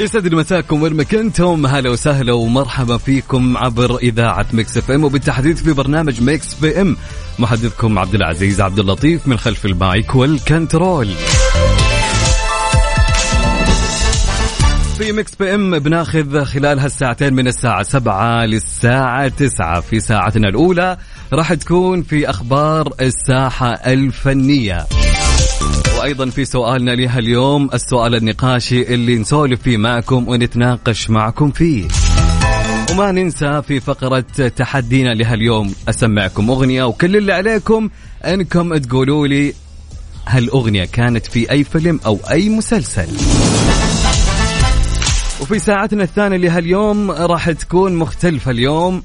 يسعد مساكم وين ما كنتم. هلا وسهلا ومرحبا فيكم عبر إذاعة Mix FM وبالتحديد في برنامج Mix PM. محدثكم عبد العزيز عبد اللطيف من خلف المايك وال control. في Mix PM بناخذ خلال هالساعتين من الساعة سبعة للساعة تسعة. في ساعتنا الأولى راح تكون في أخبار الساحة الفنية. وأيضا في سؤالنا لها اليوم السؤال النقاشي اللي نسولف فيه معكم ونتناقش معكم فيه. وما ننسى في فقرة تحدينا لها اليوم أسمعكم أغنية وكل اللي عليكم أنكم تقولوا لي هالأغنية كانت في أي فيلم أو أي مسلسل. وفي ساعتنا الثانية لهاليوم راح تكون مختلفة اليوم.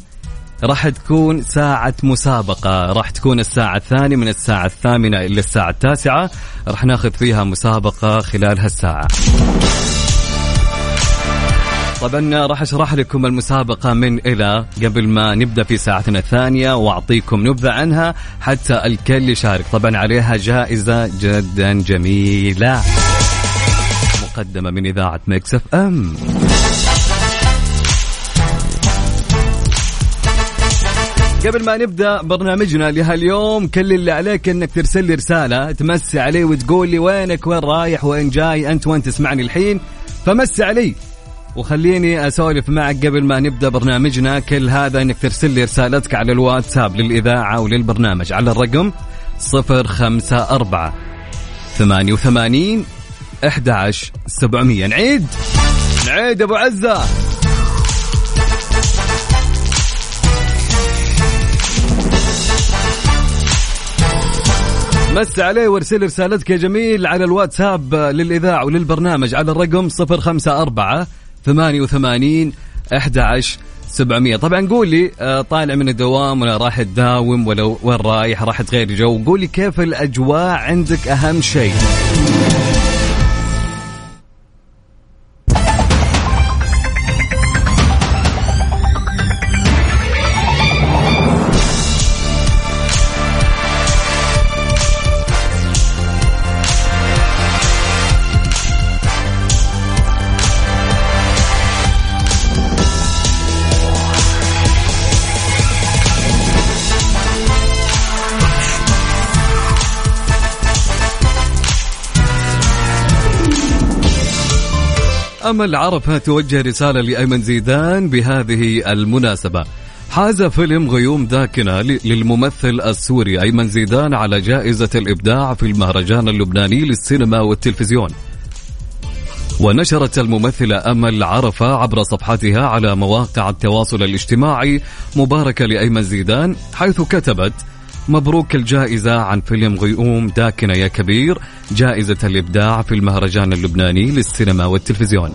راح تكون ساعة مسابقة. راح تكون الساعة الثانية من الساعة الثامنة إلى الساعة التاسعة. راح ناخذ فيها مسابقة خلال هالساعة. طبعا راح أشرح لكم المسابقة من إلى قبل ما نبدأ في ساعتنا الثانية وأعطيكم نبذة عنها حتى الكل يشارك. طبعا عليها جائزة جدا جميلة. مقدمة من إذاعة Mix F قبل ما نبدأ برنامجنا لهاليوم كل اللي عليك إنك ترسل لي رسالة تمسي علي وتقول لي وينك وين رايح وين جاي أنت وين تسمعني الحين فمسي علي. وخليني أسولف معك قبل ما نبدأ برنامجنا كل هذا إنك ترسل لي رسالتك على الواتساب للإذاعة وللبرنامج على الرقم 054 88 11 700 نعيد. نعيد أبو عزة. مس عليه وارسل رسالتك يا جميل على الواتساب للإذاعة وللبرنامج على الرقم 054 88 11 700 طبعا قول لي آه، طالع من الدوام ولا راح تداوم ولا وين رايح راح تغير جو. قول لي كيف الأجواء عندك؟ أهم شيء. أمل عرفة توجه رسالة لأيمن زيدان بهذه المناسبة. حاز فيلم غيوم داكنة للممثل السوري أيمن زيدان على جائزة الإبداع في المهرجان اللبناني للسينما والتلفزيون. ونشرت الممثلة أمل عرفة عبر صفحتها على مواقع التواصل الاجتماعي مباركة لأيمن زيدان حيث كتبت مبروك الجائزة عن فيلم غيوم داكنة يا كبير جائزة الإبداع في المهرجان اللبناني للسينما والتلفزيون.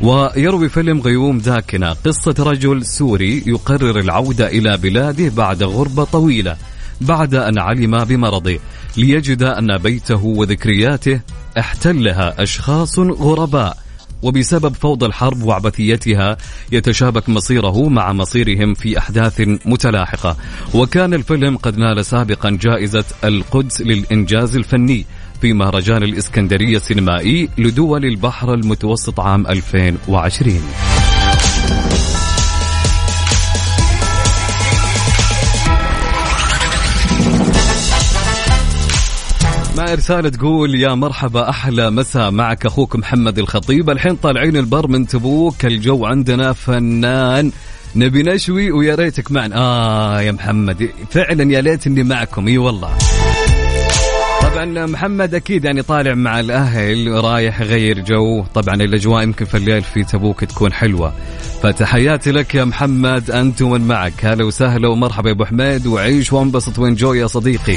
ويروي فيلم غيوم داكنة قصة رجل سوري يقرر العودة إلى بلاده بعد غربة طويلة بعد أن علم بمرضه ليجد أن بيته وذكرياته احتلها أشخاص غرباء. وبسبب فوضى الحرب وعبثيتها يتشابك مصيره مع مصيرهم في أحداث متلاحقة. وكان الفيلم قد نال سابقا جائزة القدس للإنجاز الفني في مهرجان الإسكندرية السينمائي لدول البحر المتوسط عام 2020 مع رسالة تقول يا مرحبا أحلى مساء معك أخوك محمد الخطيب. الحين طالعين البر من تبوك الجو عندنا فنان. نبي نشوي ويا ريتك معنا. آه يا محمد فعلا يا ليت إني معكم. إي والله. طبعا محمد أكيد يعني طالع مع الأهل رايح يغير جو. طبعا الأجواء يمكن في الليل في تبوك تكون حلوة. فتحياتي لك يا محمد أنت ومن معك. هلا وسهلا ومرحبا يا أبو حميد وعيش وانبسط وانجو يا صديقي.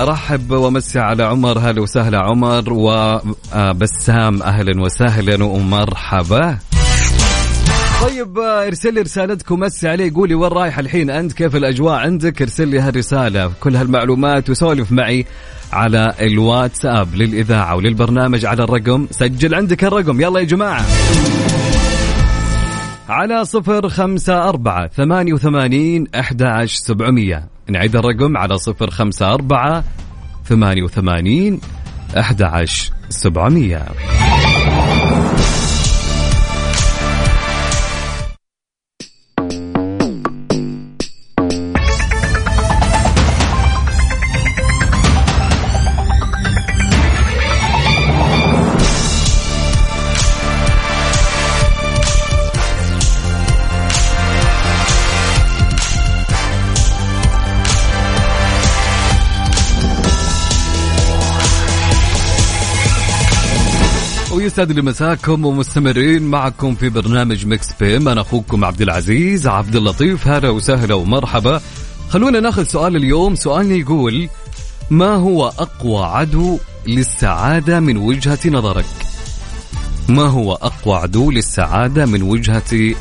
ارحب وامسي على عمر. هلا وسهلا عمر وبسام أهلا وسهلا ومرحبا. طيب آه، ارسل لي رسالتك ومسي عليه قولي وين رايح الحين أنت كيف الأجواء عندك؟ ارسل لي هالرسالة. كل هالمعلومات وسولف معي على الواتساب للإذاعة وللبرنامج على الرقم. سجل عندك الرقم. يلا يا جماعة. على صفر خمسة أربعة ثمانية وثمانين أحد عشر سبعمية. نعيد الرقم على صفر خمسة أربعة ثمانية وثمانين أحد عشر سبعمية. ويسعد لي مساكم ومستمرين معكم في برنامج مكس بيم أنا أخوكم عبد العزيز عبد اللطيف هلا وسهلا ومرحبا. خلونا ناخذ سؤال اليوم. سؤالنا يقول ما هو أقوى عدو للسعادة من وجهة نظرك؟ ما هو أقوى عدو للسعادة من وجهة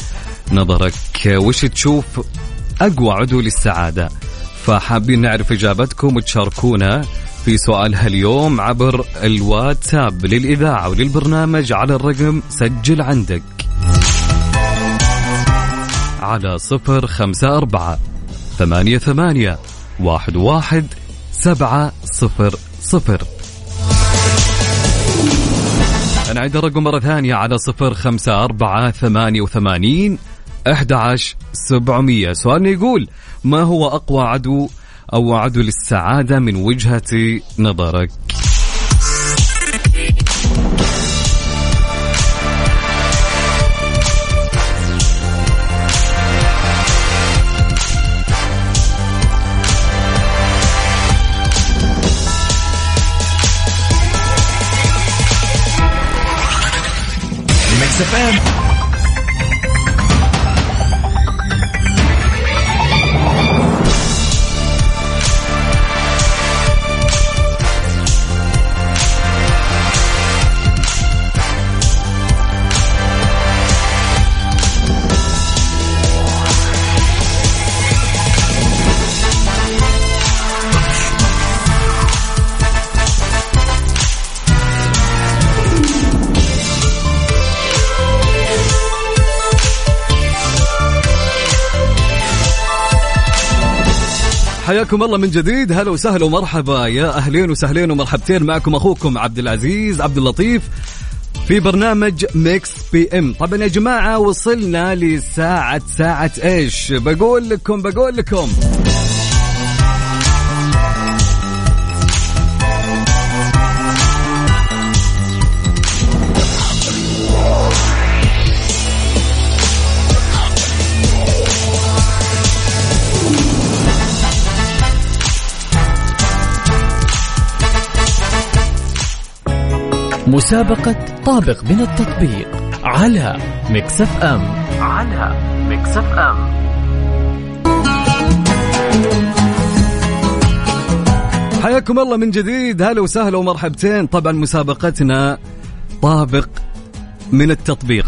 نظرك؟ وش تشوف أقوى عدو للسعادة؟ فحابين نعرف إجابتكم وتشاركونا. في سؤالها اليوم عبر الواتساب للإذاعة وللبرنامج على الرقم سجل عندك. على صفر خمسة أربعة ثمانية ثمانية واحد واحد سبعة صفر صفر. نعيد الرقم مرة ثانية على صفر خمسة أربعة ثمانية وثمانين أحد عشر سبعمية. سؤالنا يقول ما هو أقوى عدو أو عدو للسعادة من وجهة نظرك. ميكس حياكم الله من جديد. هلا وسهلا ومرحبا. يا أهلين وسهلين ومرحبتين معكم أخوكم عبد العزيز عبد اللطيف في برنامج Mix PM طبعا يا جماعة وصلنا لساعة ساعة إيش؟ بقول لكم بقول لكم. مسابقة طابق من التطبيق على Mix FM. على Mix FM. حياكم الله من جديد. هلا وسهلا ومرحبتين. طبعا مسابقتنا طابق من التطبيق.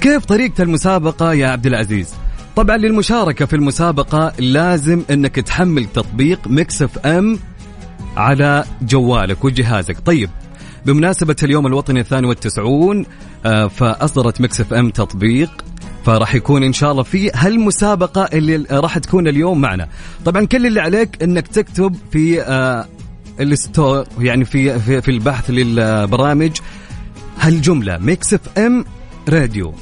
كيف طريقة المسابقة يا عبد العزيز؟ طبعا للمشاركة في المسابقة لازم إنك تحمل تطبيق Mix FM على جوالك وجهازك. طيب بمناسبة اليوم الوطني الثاني والتسعون آه، فأصدرت Mix FM تطبيق فراح يكون إن شاء الله في هالمسابقة اللي راح تكون اليوم معنا. طبعا كل اللي عليك إنك تكتب في آه ال store يعني في في, في البحث للبرامج هالجملة Mix FM Radio.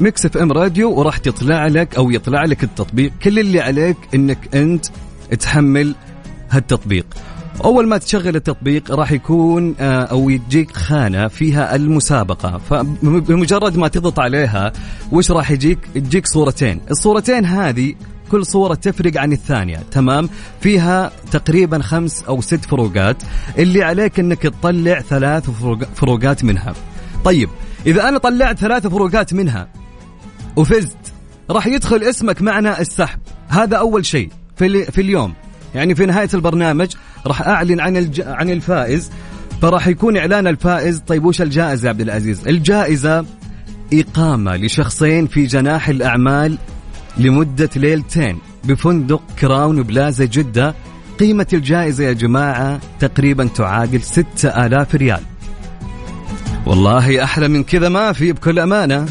Mix FM Radio وراح تطلع لك أو يطلع لك التطبيق. كل اللي عليك إنك أنت تحمل هالتطبيق. أول ما تشغل التطبيق راح يكون آه، أو يجيك خانة فيها المسابقة. فبمجرد ما تضغط عليها وش راح يجيك؟ تجيك صورتين. الصورتين هذه كل صورة تفرق عن الثانية. تمام؟ فيها تقريبا خمس أو ست فروقات. اللي عليك أنك تطلع ثلاث فروق- فروقات منها. طيب إذا أنا طلعت ثلاث فروقات منها وفزت راح يدخل اسمك معنا السحب. هذا أول شيء في, في اليوم. يعني في نهاية البرنامج راح أعلن عن الج... عن الفائز فراح يكون إعلان الفائز. طيب وش الجائزة يا عبد العزيز؟ الجائزة إقامة لشخصين في جناح الأعمال لمدة ليلتين بفندق Crowne Plaza جدة. قيمة الجائزة يا جماعة تقريبا تعادل 6000 ريال. والله أحلى من كذا ما في بكل أمانة.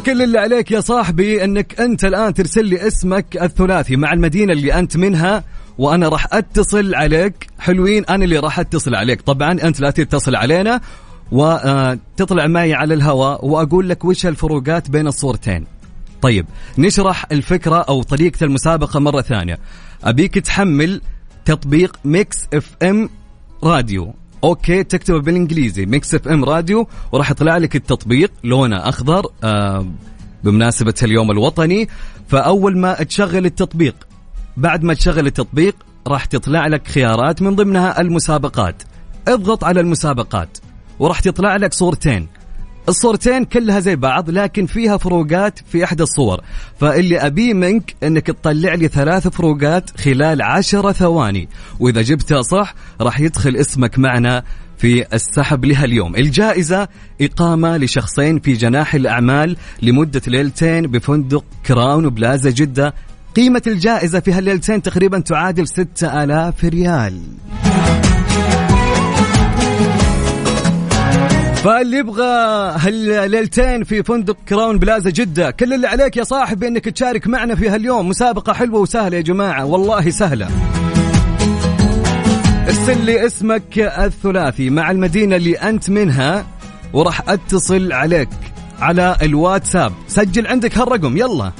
فكل اللي عليك يا صاحبي انك انت الان ترسل لي اسمك الثلاثي مع المدينة اللي انت منها وأنا راح اتصل عليك. حلوين أنا اللي راح اتصل عليك. طبعا انت لا تتصل علينا وتطلع معي على الهواء واقول لك وش الفروقات بين الصورتين. طيب نشرح الفكرة أو طريقة المسابقة مرة ثانية. ابيك تحمل تطبيق Mix FM Radio. okay تكتبه بالانجليزي Mix FM Radio وراح يطلع لك التطبيق لونه أخضر آه بمناسبة اليوم الوطني. فأول ما تشغل التطبيق بعد ما تشغل التطبيق راح تطلع لك خيارات من ضمنها المسابقات. اضغط على المسابقات وراح تطلع لك صورتين. الصورتين كلها زي بعض لكن فيها فروقات في احدى الصور. فاللي أبيه منك إنك تطلع لي ثلاث فروقات خلال عشرة ثواني. وإذا جبتها صح راح يدخل اسمك معنا في السحب لها اليوم. الجائزة إقامة لشخصين في جناح الأعمال لمدة ليلتين بفندق Crowne Plaza جدة. قيمة الجائزة في هالليلتين تقريبا تعادل 6000 ريال. فاللي يبغى هالليلتين في فندق Crowne Plaza جدة كل اللي عليك يا صاحبي إنك تشارك معنا في هاليوم. مسابقة حلوة وسهلة يا جماعة والله سهلة. ارسل لي اسمك الثلاثي مع المدينة اللي أنت منها وراح أتصل عليك على الواتساب. سجل عندك هالرقم يلا.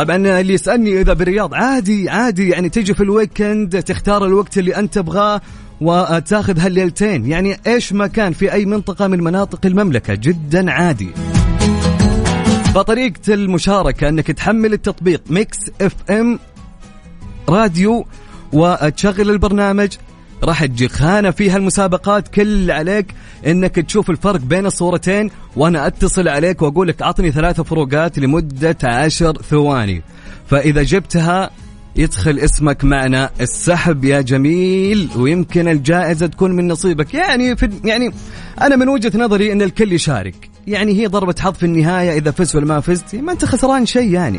طبعا اللي يسألني إذا بالرياض عادي عادي يعني تجي في ال weekend تختار الوقت اللي أنت تبغاه وتأخذ هالليلتين. يعني إيش ما كان في أي منطقة من مناطق المملكة جدا عادي. فطريقه المشاركة إنك تحمل التطبيق Mix FM Radio وتشغل البرنامج راح تجيك خانة فيها المسابقات كل عليك إنك تشوف الفرق بين الصورتين وأنا أتصل عليك وأقول لك أعطني ثلاثة فروقات لمدة عشر ثواني. فإذا جبتها يدخل اسمك معنا السحب يا جميل ويمكن الجائزة تكون من نصيبك. يعني في يعني أنا من وجهة نظري إن الكل يشارك. يعني هي ضربة حظ في النهاية إذا فزت ولا ما فزت ما أنت خسران شيء يعني.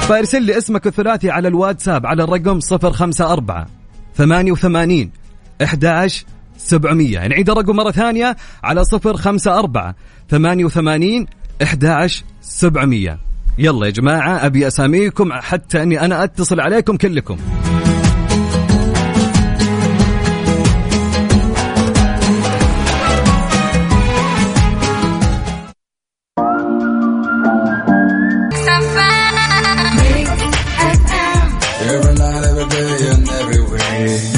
فارسل لي اسمك الثلاثي على الواتساب على الرقم 054 88 11 700 نعيد الرقم مرة ثانية على 054 88 11 700 يلا يا جماعة أبي أساميكم حتى أني أنا أتصل عليكم كلكم. Thanks.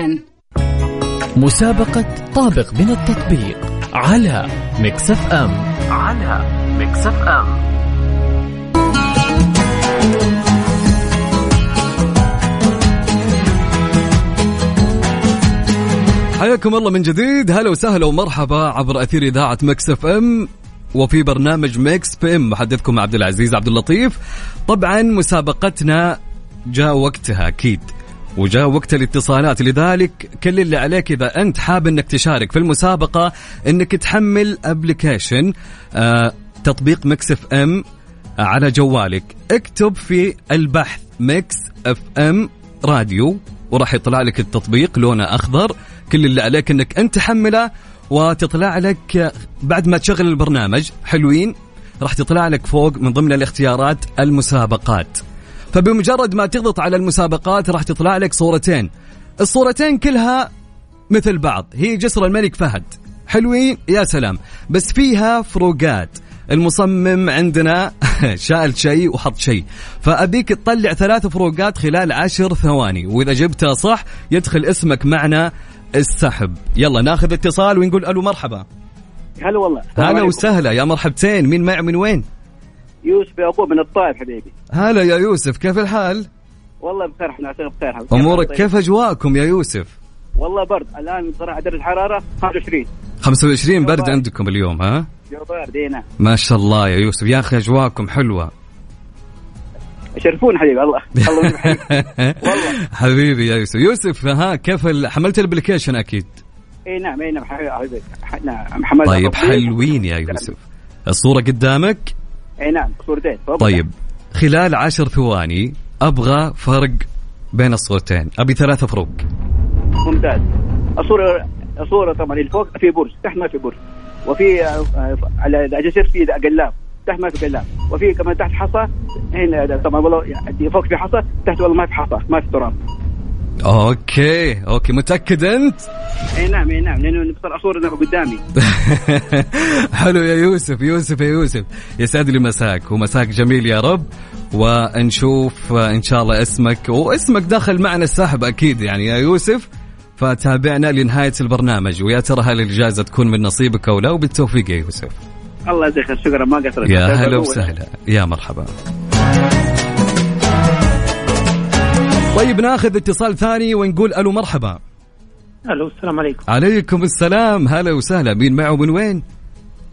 station مسابقة طابق من التطبيق على Mix FM على Mix FM حياكم الله من جديد. هلا وسهلا ومرحبا عبر أثير إذاعة Mix FM وفي برنامج Mix PM محدثكم عبد العزيز عبد اللطيف. طبعا مسابقتنا جاء وقتها أكيد. وجاء وقت الاتصالات. لذلك كل اللي عليك إذا أنت حاب إنك تشارك في المسابقة إنك تحمل application آه تطبيق Mix FM على جوالك. اكتب في البحث Mix FM Radio وراح يطلع لك التطبيق لونه أخضر. كل اللي عليك إنك أنت تحمله وتطلع لك بعد ما تشغل البرنامج حلوين. راح تطلع لك فوق من ضمن الاختيارات المسابقات. فبمجرد ما تضغط على المسابقات راح تطلع لك صورتين. الصورتين كلها مثل بعض. هي جسر الملك فهد. حلوين؟ يا سلام. بس فيها فروقات. المصمم عندنا شال شيء وحط شيء. فأبيك تطلع ثلاث فروقات خلال عشر ثواني. وإذا جبتها صح يدخل اسمك معنا السحب. يلا ناخذ اتصال ونقول ألو مرحبا. هلا والله. هلا. وسهلا. يا مرحبتين. مين معي من وين؟ يوسف يعقوب من الطائف حبيبي. هلا يا يوسف كيف الحال؟ والله بخير إحنا عساك بخير. حبيبي. أمورك طيب. كيف أجواءكم يا يوسف؟ والله برد. الآن صراحة درجة الحرارة 25 25 برد. عندكم اليوم ها؟ جو بارد ما شاء الله يا يوسف. يا أخي أجواءكم حلوة. يشرفون حبيبي الله. الله والله. حبيبي يا يوسف. يوسف ها كيف حملت ال application أكيد؟ إي نعم إي نعم حبيبي. نعم محمد طيب حلوين يا يوسف. الصورة قدامك؟ اي نعم صورتين. طيب خلال عشر ثواني أبغى فرق بين الصورتين. أبي ثلاثة فروق. ممتاز. الصورة الصورة طبعا اللي فوق في برج تحت ما في برج. وفي آه، على الجسر في قلاب تحت ما في قلاب. وفي كمان تحت حصى هنا طبعا والله يعني فوق في حصى تحت والله ما في حصى ما في تراب. okay okay متأكد أنت؟ إي نعم إي نعم لأنه نفس الصورة قدامي. حلو يا يوسف يوسف يا يوسف. يسعد لي مساك ومساك جميل يا رب. ونشوف إن شاء الله اسمك واسمك داخل معنا السحب أكيد يعني يا يوسف. فتابعنا لنهاية البرنامج ويا ترى هل الجائزه تكون من نصيبك أو لا؟ وبالتوفيق يا يوسف. الله يجزاك خير شكرا ما قصرت. يا هلا وسهلا يا مرحبا. طيب ناخذ اتصال ثاني ونقول ألو مرحبا. ألو السلام عليكم. عليكم السلام. هلا وسهلا. مين معه؟ من وين؟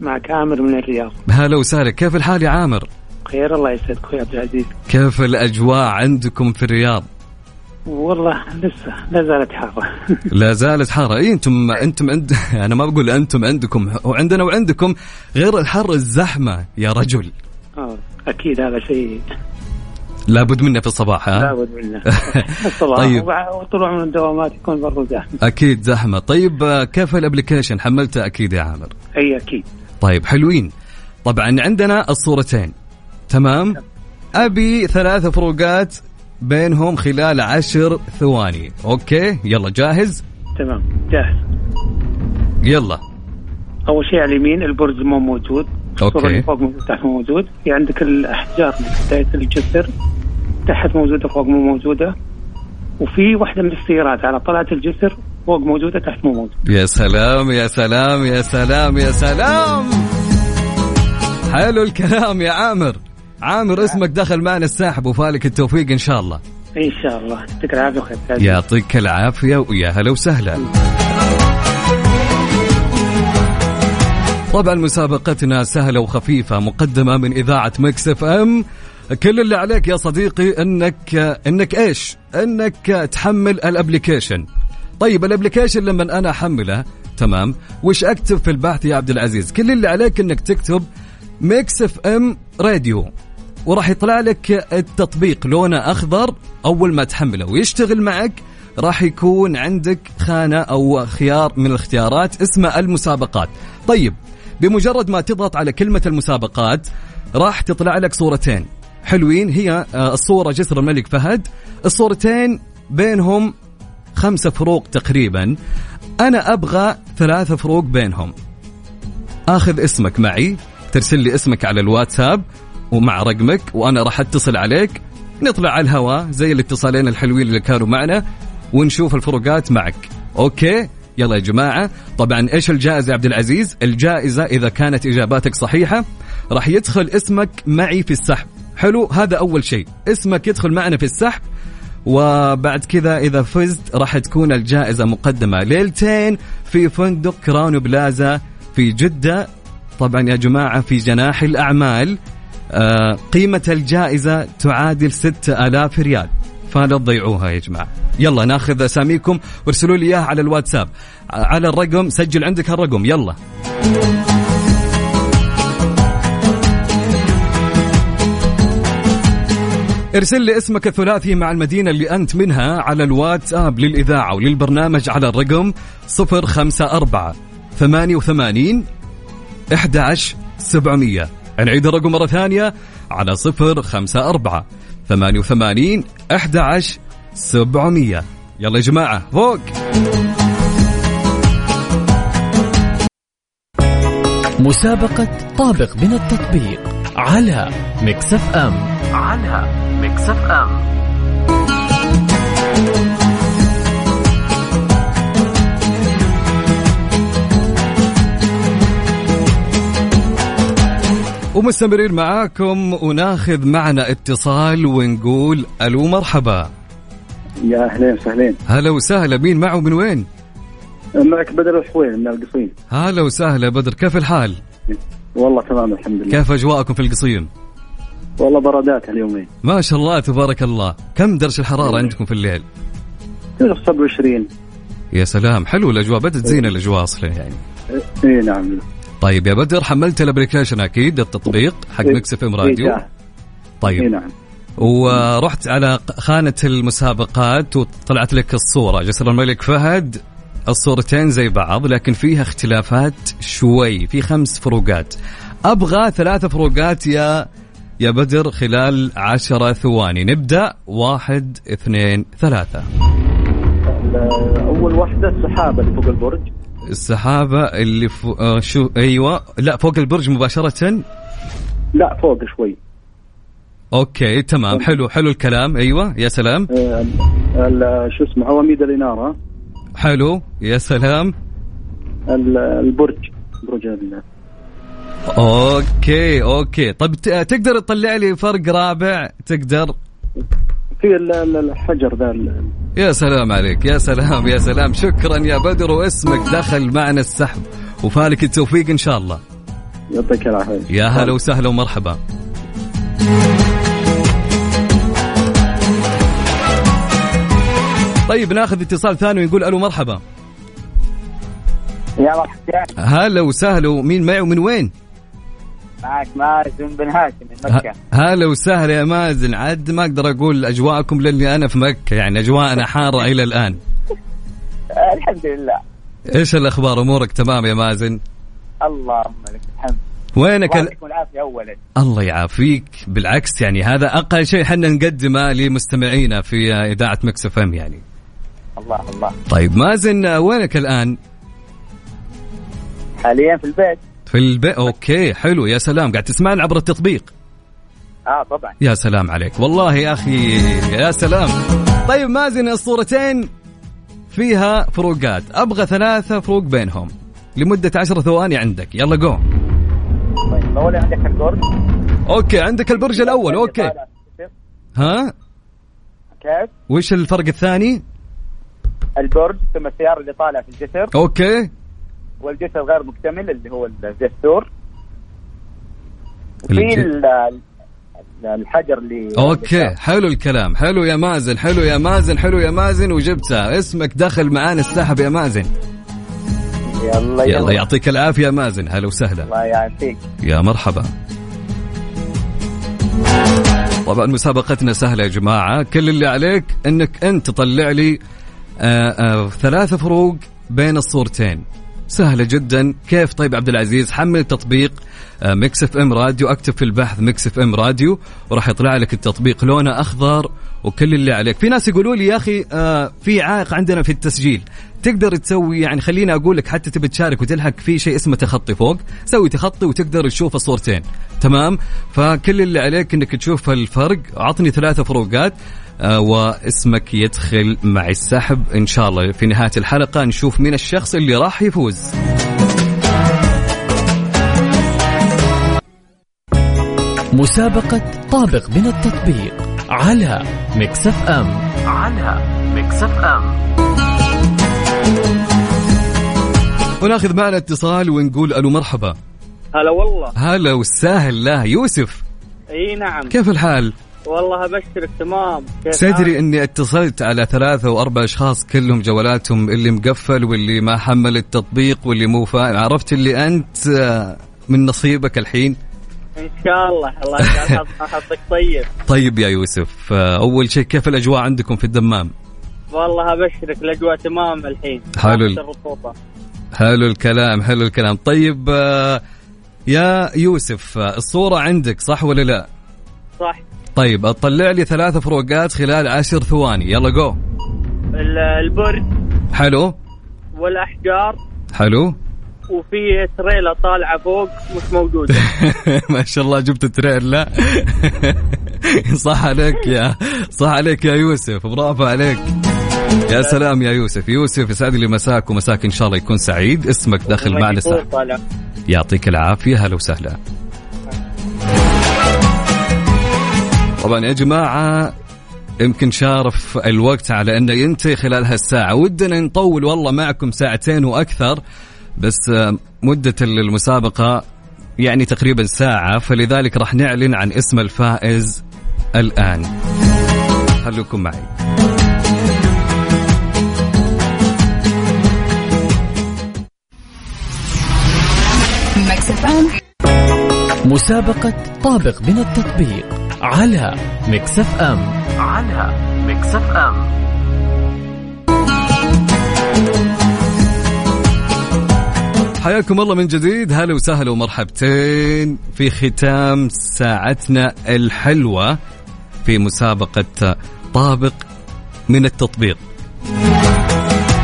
معك عامر من الرياض. هلا وسهلا. كيف الحال يا عامر؟ خير الله يسعدك أخوي عبد العزيز. كيف الأجواء عندكم في الرياض؟ والله لسه لا زالت حارة. لا زالت حارة. إي أنتم أنتم عند أنا ما بقول أنتم عندكم وعندنا وعندكم غير الحر الزحمة يا رجل. آه، أكيد هذا شيء لابد منه في الصباح ها؟ لابد منه. الصباح. طيب. وطلوع من الدوامات يكون برضو زحمة. أكيد زحمة. طيب آه، كيف ال application؟ حملته أكيد يا عامر. أي أكيد. طيب حلوين. طبعا عندنا الصورتين. تمام؟ أبي ثلاث فروقات بينهم خلال عشر ثواني. okay؟ يلا جاهز؟ تمام جاهز. يلا. أول شيء على اليمين البرج مو موجود. الصورة أوكي. اللي فوق موجود تحت مو موجود. في عندك الأحجار اللي في بدايه الجسر تحت موجودة فوق مو موجودة. وفي واحدة من السيارات على طلعة الجسر فوق موجودة تحت مو موجودة. يا سلام يا سلام يا سلام يا سلام. حلو الكلام يا عامر. عامر اسمك دخل معنا الساحب وفالك التوفيق إن شاء الله. إن شاء الله. يعطيك العافية وخير يعطيك العافية ويا هلا وسهلا. طبعا مسابقتنا سهلة وخفيفة مقدمة من إذاعة Mix FM. كل اللي عليك يا صديقي إنك إنك إيش؟ إنك تحمل ال application. طيب ال application لما أنا أحمله تمام وش أكتب في البحث يا عبد العزيز؟ كل اللي عليك إنك تكتب Mix FM Radio وراح يطلع لك التطبيق لونه أخضر أول ما تحمله ويشتغل معك راح يكون عندك خانة أو خيار من الاختيارات اسمه المسابقات. طيب بمجرد ما تضغط على كلمة المسابقات راح تطلع لك صورتين حلوين. هي آه، الصورة جسر الملك فهد. الصورتين بينهم خمسة فروق تقريبا. أنا أبغى ثلاثة فروق بينهم. آخذ اسمك معي ترسل لي اسمك على الواتساب ومع رقمك وأنا راح أتصل عليك. نطلع على الهواء زي الاتصالين الحلوين اللي كانوا معنا ونشوف الفروقات معك. okay؟ يلا يا جماعة. طبعا إيش الجائزة يا عبد العزيز؟ الجائزة إذا كانت إجاباتك صحيحة راح يدخل اسمك معي في السحب. حلو؟ هذا أول شيء. اسمك يدخل معنا في السحب وبعد كذا إذا فزت راح تكون الجائزة مقدمة. ليلتين في فندق Crowne Plaza في جدة. طبعا يا جماعة في جناح الأعمال آه، قيمة الجائزة تعادل 6000 ريال. فلا تضيعوها يا جماعة. يلا ناخذ أساميكم وارسلوا لي إياها على الواتساب. على الرقم سجل عندك هالرقم. يلا. ارسل لي اسمك الثلاثي مع المدينة اللي أنت منها على الواتساب للإذاعة وللبرنامج على الرقم 054 88 11 700 نعيد الرقم مرة ثانية على 054 88 11 700 يلا يا جماعة فوق. مسابقة طابق من التطبيق على Mix FM. على Mix FM ومستمرين معاكم وناخذ معنا اتصال ونقول ألو مرحبا يا أهلين وسهلين هلا وسهلا مين معه من وين؟ معك بدر الحوين من القصيم هلا وسهلا بدر كيف الحال؟ والله تمام الحمد لله كيف أجواءكم في القصيم؟ والله برادات اليومين. ما شاء الله تبارك الله. كم درجة الحرارة عندكم في الليل؟ 27 يا سلام حلو الأجواء بدت تزين الأجواء أصلا يعني. اي نعم. طيب يا بدر حملت ال application أكيد التطبيق حق إيه. Mix FM إيه راديو. اي طيب نعم. ورحت على خانة المسابقات وطلعت لك الصورة. جسر الملك فهد الصورتين زي بعض لكن فيها اختلافات شوي في خمس فروقات. أبغى ثلاثة فروقات يا يا بدر خلال عشرة ثواني. نبدأ. واحد اثنين ثلاثة. ال- أول واحدة السحابة اللي فوق البرج. السحابة اللي فو... آه شو أيوة. لا فوق البرج مباشرة. لا فوق شوي. أوكي تمام. حلو حلو الكلام. أيوة يا سلام. آه، شو اسمه عواميد الاناره حلو يا سلام. ال- البرج برج ال- أوكي أوكي. طب تقدر تطلع لي فرق رابع؟ تقدر؟ في ال- ال- الحجر ذا يا سلام عليك يا سلام يا سلام. شكرا يا بدر واسمك دخل معنا السحب. وفالك التوفيق إن شاء الله. يعطيك العافية. يا هلا وسهلا ومرحبا. طيب ناخذ اتصال ثاني ونقول ألو مرحبا. يا مرحبا. هلا وسهلا مين معي ومن وين؟ معك مازن بن هاشم من مكة. هلا وسهلا يا مازن. عاد ما أقدر أقول اجواءكم لاني أنا في مكة يعني اجواءنا حارة إلى الآن. الحمد لله. إيش الأخبار؟ أمورك تمام يا مازن؟ اللهم لك الحمد. وينك الله ال... يعطيكم العافية أولا. الله يعافيك. بالعكس يعني هذا أقل شيء إحنا نقدمه لمستمعينا في إذاعة Mix FM يعني. الله الله طيب مازن وينك الآن؟ حاليا في البيت. في البيت أوكي حلو يا سلام. قاعد تسمعنا عبر التطبيق؟ آه طبعا. يا سلام عليك. والله يا أخي يا سلام. طيب مازن الصورتين فيها فروقات. أبغى ثلاثة فروق بينهم. لمدة عشر ثواني عندك. يلا جو طيب أولا عندك البرج. أوكي عندك البرج الأول. أوكي. ها؟ كيف؟ وش الفرق الثاني؟ البرج ثم السيارة اللي طالع في الجسر. أوكي. والجسر غير مكتمل اللي هو الدستور. الج- وفي ال- ال- الحجر اللي أوكي حلو الكلام. حلو يا مازن حلو يا مازن حلو يا مازن وجبتها اسمك دخل معانا السحب يا مازن. يلا يلا. يعطيك العافية يا مازن. هلا وسهلا. الله يعافيك. يا مرحبا. طبعا مسابقتنا سهلة يا جماعة. كل اللي عليك إنك أنت تطلع لي آآ آآ ثلاثة فروق بين الصورتين. سهلة جدا. كيف؟ طيب عبد العزيز حمل تطبيق Mix FM راديو أكتب في البحث Mix FM راديو وراح يطلع لك التطبيق. لونه أخضر وكل اللي عليك. في ناس يقولوا لي يا أخي آه في عائق عندنا في التسجيل. تقدر تسوي يعني خليني أقول لك حتى تبي تشارك وتلحق في شيء اسمه تخطي فوق. سوي تخطي وتقدر تشوف الصورتين. تمام؟ فكل اللي عليك إنك تشوف الفرق. أعطني ثلاثة فروقات. واسمك يدخل مع السحب. إن شاء الله في نهاية الحلقة نشوف مين الشخص اللي راح يفوز. مسابقة طابق من التطبيق على Mix FM. على Mix FM. وناخذ معنا اتصال ونقول ألو مرحبا. هلا والله. هلا وسهلا يوسف. إي نعم. كيف الحال؟ والله أبشرك تمام. تدري إني اتصلت على ثلاثة وأربع أشخاص كلهم جوالاتهم اللي مقفل واللي ما حمل التطبيق واللي مو فاهم. عرفت اللي أنت آه، من نصيبك الحين؟ إن شاء الله الله حظك طيب. طيب يا يوسف آه، أول شيء كيف الأجواء عندكم في الدمام؟ والله أبشرك الأجواء تمام الحين. حلو. حلو الكلام حلو الكلام. طيب آه، يا يوسف الصورة عندك صح ولا لا؟ صح. طيب اطلع لي ثلاث فروقات خلال عشر ثواني. يلا جو ال- البرج حلو. والأحجار حلو. وفي تريلا طالعة فوق مش موجودة. ما شاء الله جبت تريلا صح عليك يا صح عليك يا يوسف. برافو عليك. يا سلام يا يوسف. يوسف يسعد لي مساك ومساك إن شاء الله يكون سعيد. اسمك داخل معنا. يعطيك العافية. هلا وسهلا. طبعا يا جماعة يمكن شارف الوقت على أنه ينتهي خلال هالساعة. ودنا نطول والله معكم ساعتين وأكثر بس آه، مدة المسابقه يعني تقريبا ساعة فلذلك راح نعلن عن اسم الفائز الآن. خلوكم معي. مسابقة طابق من التطبيق. على Mix FM. على Mix FM. حياكم الله من جديد. هلا وسهلا ومرحبتين في ختام ساعتنا الحلوة في مسابقة طابق من التطبيق.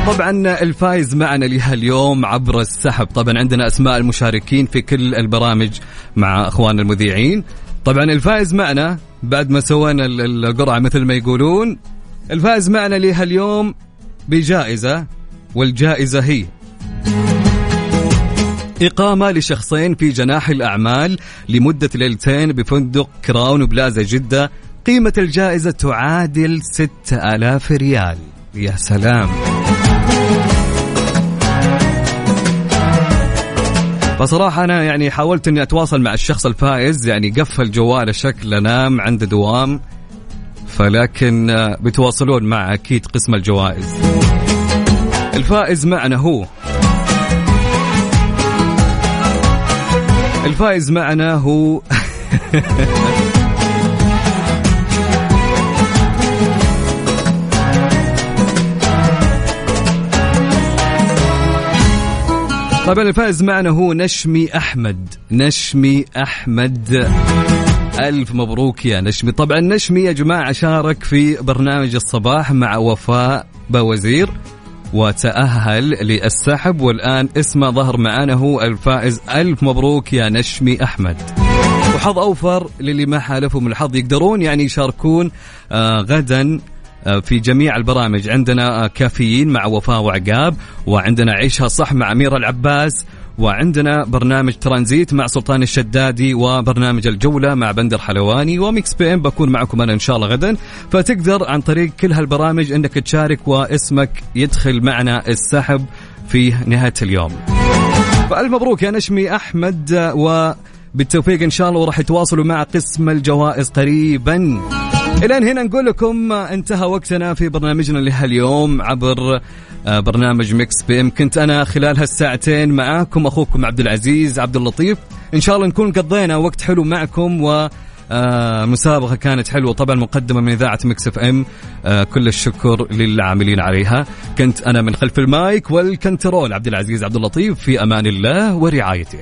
طبعا الفايز معنا لها اليوم عبر السحب. طبعا عندنا أسماء المشاركين في كل البرامج مع اخواننا المذيعين. طبعا الفائز معنا بعد ما سوينا ال- القرعة مثل ما يقولون الفائز معنا لها اليوم بجائزة والجائزة هي إقامة لشخصين في جناح الأعمال لمدة ليلتين بفندق كراون بلازا جدة. قيمة الجائزة تعادل 6000 ريال. يا سلام. فصراحة أنا يعني حاولت إني أتواصل مع الشخص الفائز يعني قفل جواله شكله نام عنده دوام فلكن آه، بتواصلون مع أكيد قسم الجوائز. الفائز معنا هو. الفائز معنا هو. طبعا الفائز معنا هو نشمي أحمد. نشمي أحمد. ألف مبروك يا نشمي. طبعا نشمي يا جماعة شارك في برنامج الصباح مع وفاء بوزير وتأهل للسحب. والآن اسمه ظهر معنا هو الفائز. ألف مبروك يا نشمي أحمد. وحظ أوفر للي ما حالفهم الحظ. يقدرون يعني يشاركون آه غدا في جميع البرامج. عندنا آه، كافيين مع وفاء وعقاب وعندنا عيشها صح مع أميرة العباس وعندنا برنامج ترانزيت مع سلطان الشدادي وبرنامج الجولة مع بندر حلواني و Mix PM. بكون معكم أنا إن شاء الله غدا. فتقدر عن طريق كل هالبرامج أنك تشارك واسمك يدخل معنا السحب في نهاية اليوم. فألف مبروك يا نشمي أحمد آه، وبالتوفيق إن شاء الله وراح يتواصلوا مع قسم الجوائز قريبا. الان هنا نقول لكم انتهى وقتنا في برنامجنا لهاليوم عبر آه، برنامج Mix PM. كنت أنا خلال هالساعتين معاكم أخوكم عبد العزيز عبد اللطيف. إن شاء الله نكون قضينا وقت حلو معكم و آه، مسابقة كانت حلوة طبعا مقدمة من إذاعة Mix FM. آه، كل الشكر للعاملين عليها. كنت أنا من خلف ال mic وال control عبد العزيز عبد اللطيف. في أمان الله ورعايته.